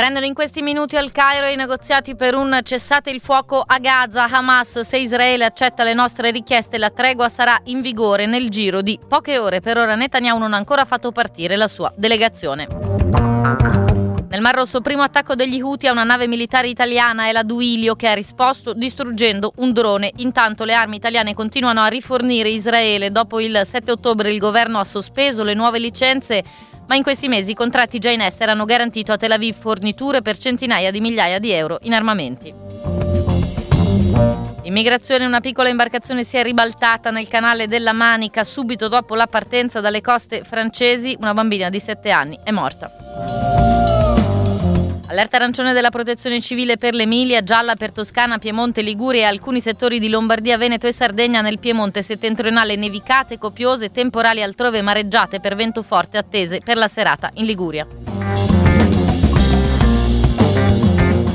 Riprendono in questi minuti al Cairo i negoziati per un cessate il fuoco a Gaza. Hamas, se Israele accetta le nostre richieste, la tregua sarà in vigore nel giro di poche ore. Per ora Netanyahu non ha ancora fatto partire la sua delegazione. Nel Mar Rosso, primo attacco degli Houthi a una nave militare italiana è la Duilio che ha risposto distruggendo un drone. Intanto le armi italiane continuano a rifornire Israele. Dopo il 7 ottobre il governo ha sospeso le nuove licenze ma in questi mesi i contratti già in essere hanno garantito a Tel Aviv forniture per centinaia di migliaia di euro in armamenti. Immigrazione, una piccola imbarcazione si è ribaltata nel canale della Manica subito dopo la partenza dalle coste francesi. Una bambina di 7 anni è morta. Allerta arancione della protezione civile per l'Emilia, gialla per Toscana, Piemonte, Liguria e alcuni settori di Lombardia, Veneto e Sardegna nel Piemonte settentrionale nevicate, copiose, temporali altrove mareggiate per vento forte attese per la serata in Liguria.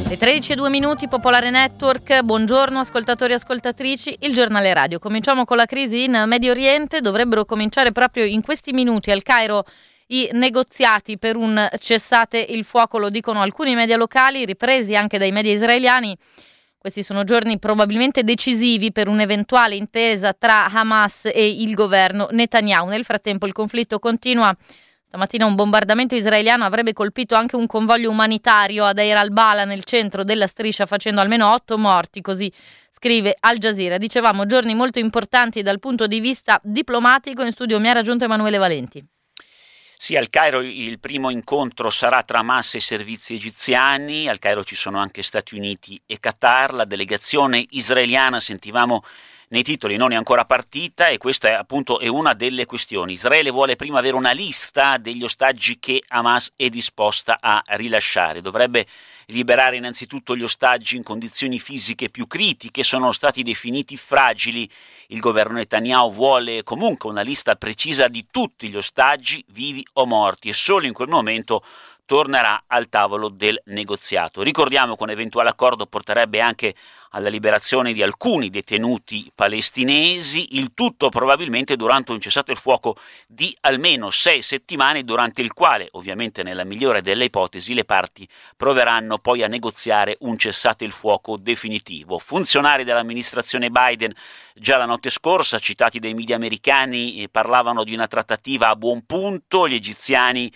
Le 13 e 2 minuti, Popolare Network, buongiorno ascoltatori e ascoltatrici, il giornale radio. Cominciamo con la crisi in Medio Oriente, dovrebbero cominciare proprio in questi minuti al Cairo i negoziati per un cessate il fuoco, lo dicono alcuni media locali, ripresi anche dai media israeliani. Questi sono giorni probabilmente decisivi per un'eventuale intesa tra Hamas e il governo Netanyahu. Nel frattempo il conflitto continua. Stamattina un bombardamento israeliano avrebbe colpito anche un convoglio umanitario ad Deir al-Bala nel centro della striscia facendo almeno otto morti, così scrive Al Jazeera. Dicevamo giorni molto importanti dal punto di vista diplomatico. In studio mi ha raggiunto Emanuele Valenti. Sì, al Cairo il primo incontro sarà tra Hamas e servizi egiziani, al Cairo ci sono anche Stati Uniti e Qatar, la delegazione israeliana, sentivamo nei titoli, non è ancora partita e questa è appunto è una delle questioni. Israele vuole prima avere una lista degli ostaggi che Hamas è disposta a rilasciare, dovrebbe liberare innanzitutto gli ostaggi in condizioni fisiche più critiche, sono stati definiti fragili. Il governo Netanyahu vuole comunque una lista precisa di tutti gli ostaggi, vivi o morti, e solo in quel momento tornerà al tavolo del negoziato. Ricordiamo che un eventuale accordo porterebbe anche alla liberazione di alcuni detenuti palestinesi, il tutto probabilmente durante un cessato il fuoco di almeno sei settimane, durante il quale, ovviamente nella migliore delle ipotesi, le parti proveranno poi a negoziare un cessato il fuoco definitivo. Funzionari dell'amministrazione Biden già la notte scorsa, citati dai media americani, eh, parlavano di una trattativa a buon punto, gli egiziani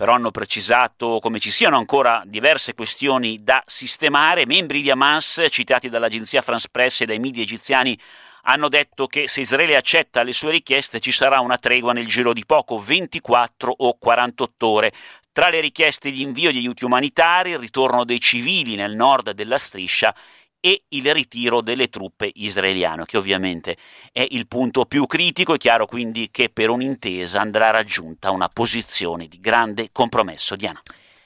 però hanno precisato come ci siano ancora diverse questioni da sistemare. Membri di Hamas, citati dall'agenzia France Press e dai media egiziani, hanno detto che se Israele accetta le sue richieste ci sarà una tregua nel giro di poco, 24 o 48 ore. Tra le richieste di invio di aiuti umanitari, il ritorno dei civili nel nord della striscia e il ritiro delle truppe israeliane, che ovviamente è il punto più critico. È chiaro quindi che per un'intesa andrà raggiunta una posizione di grande compromesso. Diana.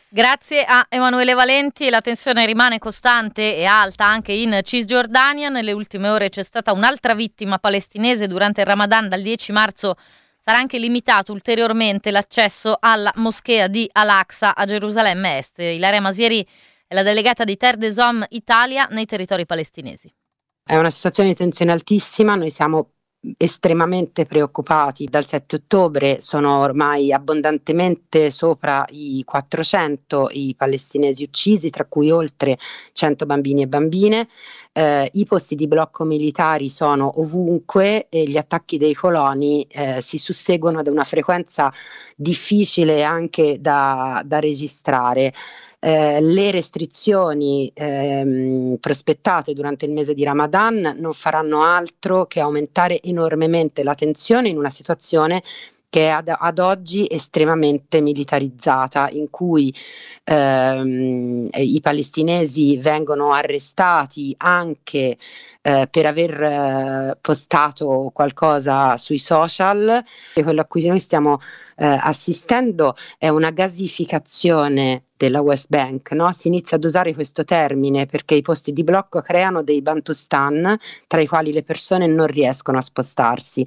Grazie a Emanuele Valenti, la tensione rimane costante e alta anche in Cisgiordania. Nelle ultime ore c'è stata un'altra vittima palestinese durante il Ramadan dal 10 marzo. Sarà anche limitato ulteriormente l'accesso alla moschea di Al-Aqsa a Gerusalemme Est. Ilaria Masieri la delegata di Terre des Hommes Italia nei territori palestinesi. È una situazione di tensione altissima, noi siamo estremamente preoccupati. Dal 7 ottobre sono ormai abbondantemente sopra i 400 i palestinesi uccisi, tra cui oltre 100 bambini e bambine. Eh, I posti di blocco militari sono ovunque e gli attacchi dei coloni eh, si susseguono ad una frequenza difficile anche da, da registrare. Eh, le restrizioni ehm, prospettate durante il mese di Ramadan non faranno altro che aumentare enormemente la tensione in una situazione che è ad, ad, oggi estremamente militarizzata, in cui ehm, i palestinesi vengono arrestati anche eh, per aver eh, postato qualcosa sui social. E quello a cui noi stiamo eh, assistendo è una gasificazione della West Bank, no? si inizia ad usare questo termine perché i posti di blocco creano dei bantustan tra i quali le persone non riescono a spostarsi.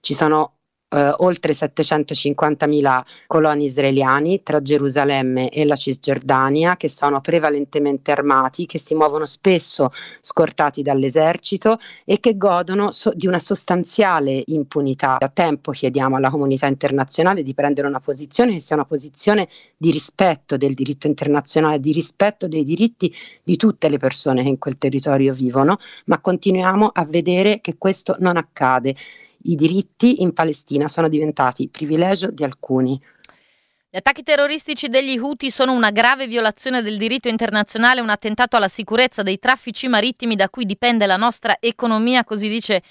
Ci sono eh, oltre 750.000 coloni israeliani tra Gerusalemme e la Cisgiordania che sono prevalentemente armati, che si muovono spesso scortati dall'esercito e che godono so- di una sostanziale impunità. Da tempo chiediamo alla comunità internazionale di prendere una posizione che sia una posizione di rispetto del diritto internazionale, di rispetto dei diritti di tutte le persone che in quel territorio vivono, ma continuiamo a vedere che questo non accade. I diritti in Palestina sono diventati privilegio di alcuni. Gli attacchi terroristici degli Houthi sono una grave violazione del diritto internazionale, un attentato alla sicurezza dei traffici marittimi da cui dipende la nostra economia, così dice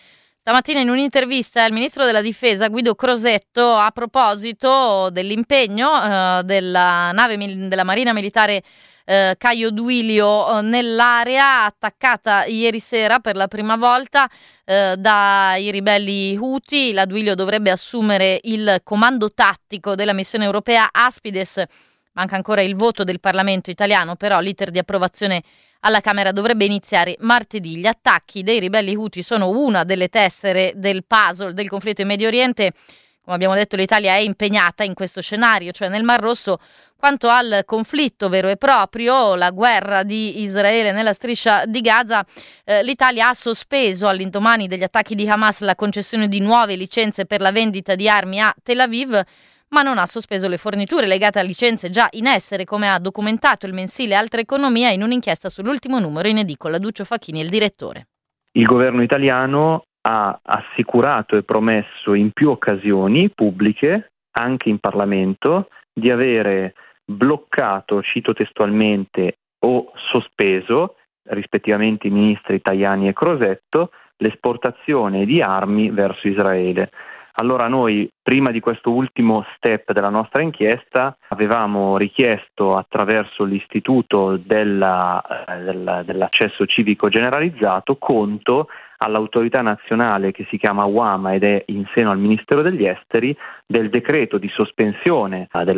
stamattina in un'intervista il ministro della difesa Guido Crosetto a proposito dell'impegno eh, della nave della Marina Militare eh, Caio Duilio eh, nell'area attaccata ieri sera per la prima volta eh, dai ribelli Houthi. La Duilio dovrebbe assumere il comando tattico della missione europea Aspides. Manca ancora il voto del Parlamento italiano, però l'iter di approvazione alla Camera dovrebbe iniziare martedì. Gli attacchi dei ribelli Houthi sono una delle tessere del puzzle del conflitto in Medio Oriente. Come abbiamo detto, l'Italia è impegnata in questo scenario, cioè nel Mar Rosso, quanto al conflitto vero e proprio, la guerra di Israele nella striscia di Gaza, eh, l'Italia ha sospeso all'indomani degli attacchi di Hamas la concessione di nuove licenze per la vendita di armi a Tel Aviv, ma non ha sospeso le forniture legate a licenze già in essere, come ha documentato il mensile Altra Economia in un'inchiesta sull'ultimo numero in edicola. Duccio Facchini, il direttore. Il governo italiano ha assicurato e promesso in più occasioni pubbliche, anche in Parlamento, di avere bloccato, cito testualmente, o sospeso, rispettivamente i ministri Tajani e Crosetto, l'esportazione di armi verso Israele. Allora noi, prima di questo ultimo step della nostra inchiesta, avevamo richiesto attraverso l'istituto della, eh, della, dell'accesso civico generalizzato conto all'autorità nazionale che si chiama UAMA ed è in seno al Ministero degli Esteri del decreto di sospensione eh, della